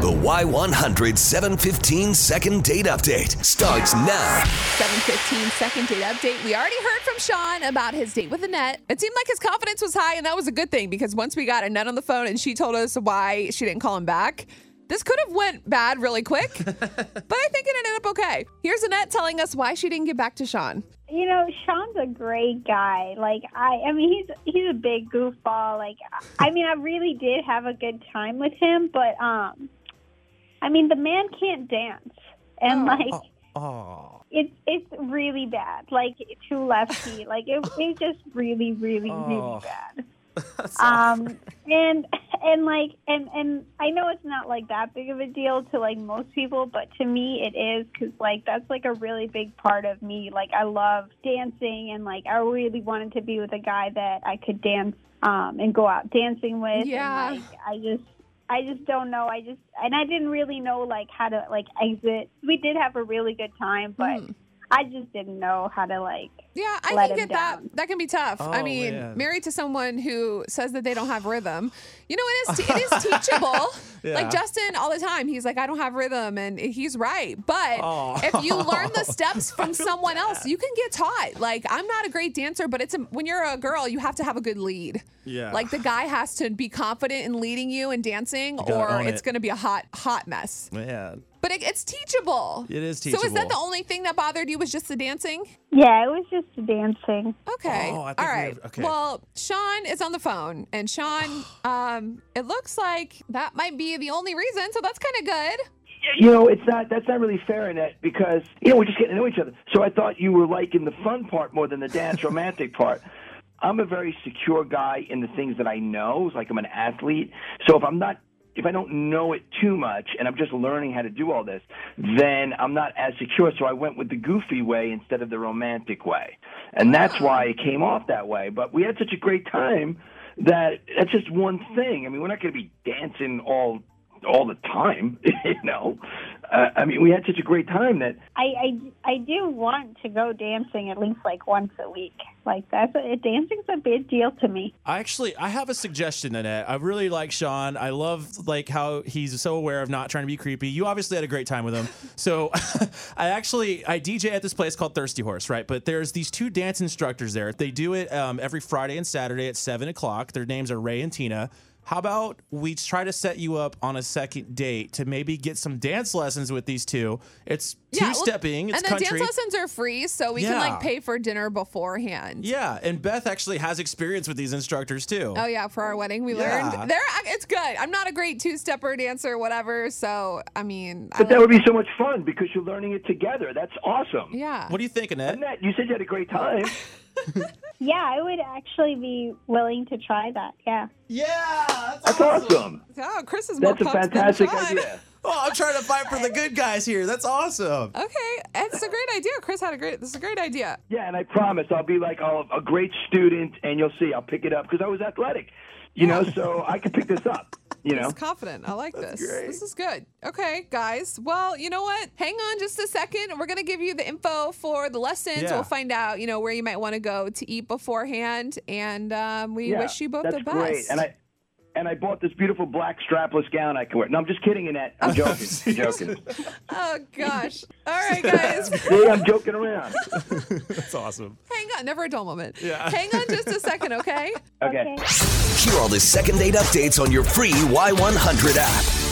The Y100 715 second date update starts now. 715 second date update. We already heard from Sean about his date with Annette. It seemed like his confidence was high, and that was a good thing because once we got Annette on the phone and she told us why she didn't call him back, this could have went bad really quick. but I think it ended up okay. Here's Annette telling us why she didn't get back to Sean. You know, Sean's a great guy. Like I, I mean, he's he's a big goofball. Like I mean, I really did have a good time with him, but um, I mean, the man can't dance, and like Oh, it's it's really bad. Like to lefty, like it, it's just really, really, Oh. really bad. Um, and and like and and I know it's not like that big of a deal to like most people, but to me it is because like that's like a really big part of me. Like I love dancing, and like I really wanted to be with a guy that I could dance um, and go out dancing with. Yeah. And, like, I just. I just don't know. I just and I didn't really know like how to like exit. We did have a really good time, but Hmm. I just didn't know how to like Yeah, I Let can get that. down. That can be tough. I Oh, mean, man. married to someone who says that they don't have rhythm. You know, it is te- it is teachable. Yeah. Like Justin, all the time, he's like, I don't have rhythm, and he's right. But Oh. if you learn the steps from someone else, you can get taught. Like I'm not a great dancer, but it's a, when you're a girl, you have to have a good lead. Yeah. Like the guy has to be confident in leading you and dancing, gotta or it's it. going to be a hot hot mess. man. But it, it's teachable. It is teachable. So is that the only thing that bothered you was just the dancing? yeah, it was just dancing. Okay. Oh, I think All we right. have- okay. Well, Sean is on the phone, and Sean, um, it looks like that might be the only reason. So that's kind of good. you know, it's not that's not really fair, Annette, because you know we're just getting to know each other. So I thought you were liking the fun part more than the dance romantic part. I'm a very secure guy in the things that I know. It's like I'm an athlete. So if I'm not if I don't know it too much and I'm just learning how to do all this, then I'm not as secure. So I went with the goofy way instead of the romantic way. And that's ah. why it came off that way. But we had such a great time that that's just one thing. I mean, we're not going to be dancing all all the time, you know. Uh, I mean, we had such a great time that I, I I do want to go dancing at least like once a week. Like that's a, dancing's a big deal to me. I actually I have a suggestion, Annette. I really like Sean. I love like how he's so aware of not trying to be creepy. You obviously had a great time with him. So I actually I DJ at this place called Thirsty Horse, right? But there's these two dance instructors there. They do it um, every Friday and Saturday at seven o'clock. Their names are Ray and Tina. How about we try to set you up on a second date to maybe get some dance lessons with these two? It's two well, stepping. It's and the country. dance lessons are free, so we can like pay for dinner beforehand. yeah, and Beth actually has experience with these instructors too. Oh yeah, for our wedding we Yeah. learned. There, uh, it's good. I'm not a great two stepper dancer, or whatever. So I mean, I but that would be so much fun because you're learning it together. That's awesome. yeah. What do you think, Annette? Annette, you said you had a great time. Yeah, I would actually be willing to try that. Yeah. Yeah, That's awesome. Oh, Chris is more That's a pumped than fantastic Sean. idea. Oh, I'm trying to fight for the good guys here. That's awesome. Okay, it's a great idea. Chris had a great. This is a great idea. Yeah, and I promise I'll be like oh, a great student, and you'll see. I'll pick it up because I was athletic, you know, so I can pick this up. You know. Confident. I like this. great. This is good. Okay, guys. Well, you know what? Hang on just a second. We're gonna give you the info for the lessons. Yeah. We'll find out, you know, where you might want to go to eat beforehand, and um, we Yeah, wish you both the best. great. And I and I bought this beautiful black strapless gown I can wear. No, I'm just kidding, Annette. I'm oh, joking. I'm joking. oh gosh. All right, guys. See, I'm joking around. That's awesome. Hang on. Never a dull moment. Yeah. Hang on just a second, okay? Okay. Hear all the second date updates on your free Y100 app.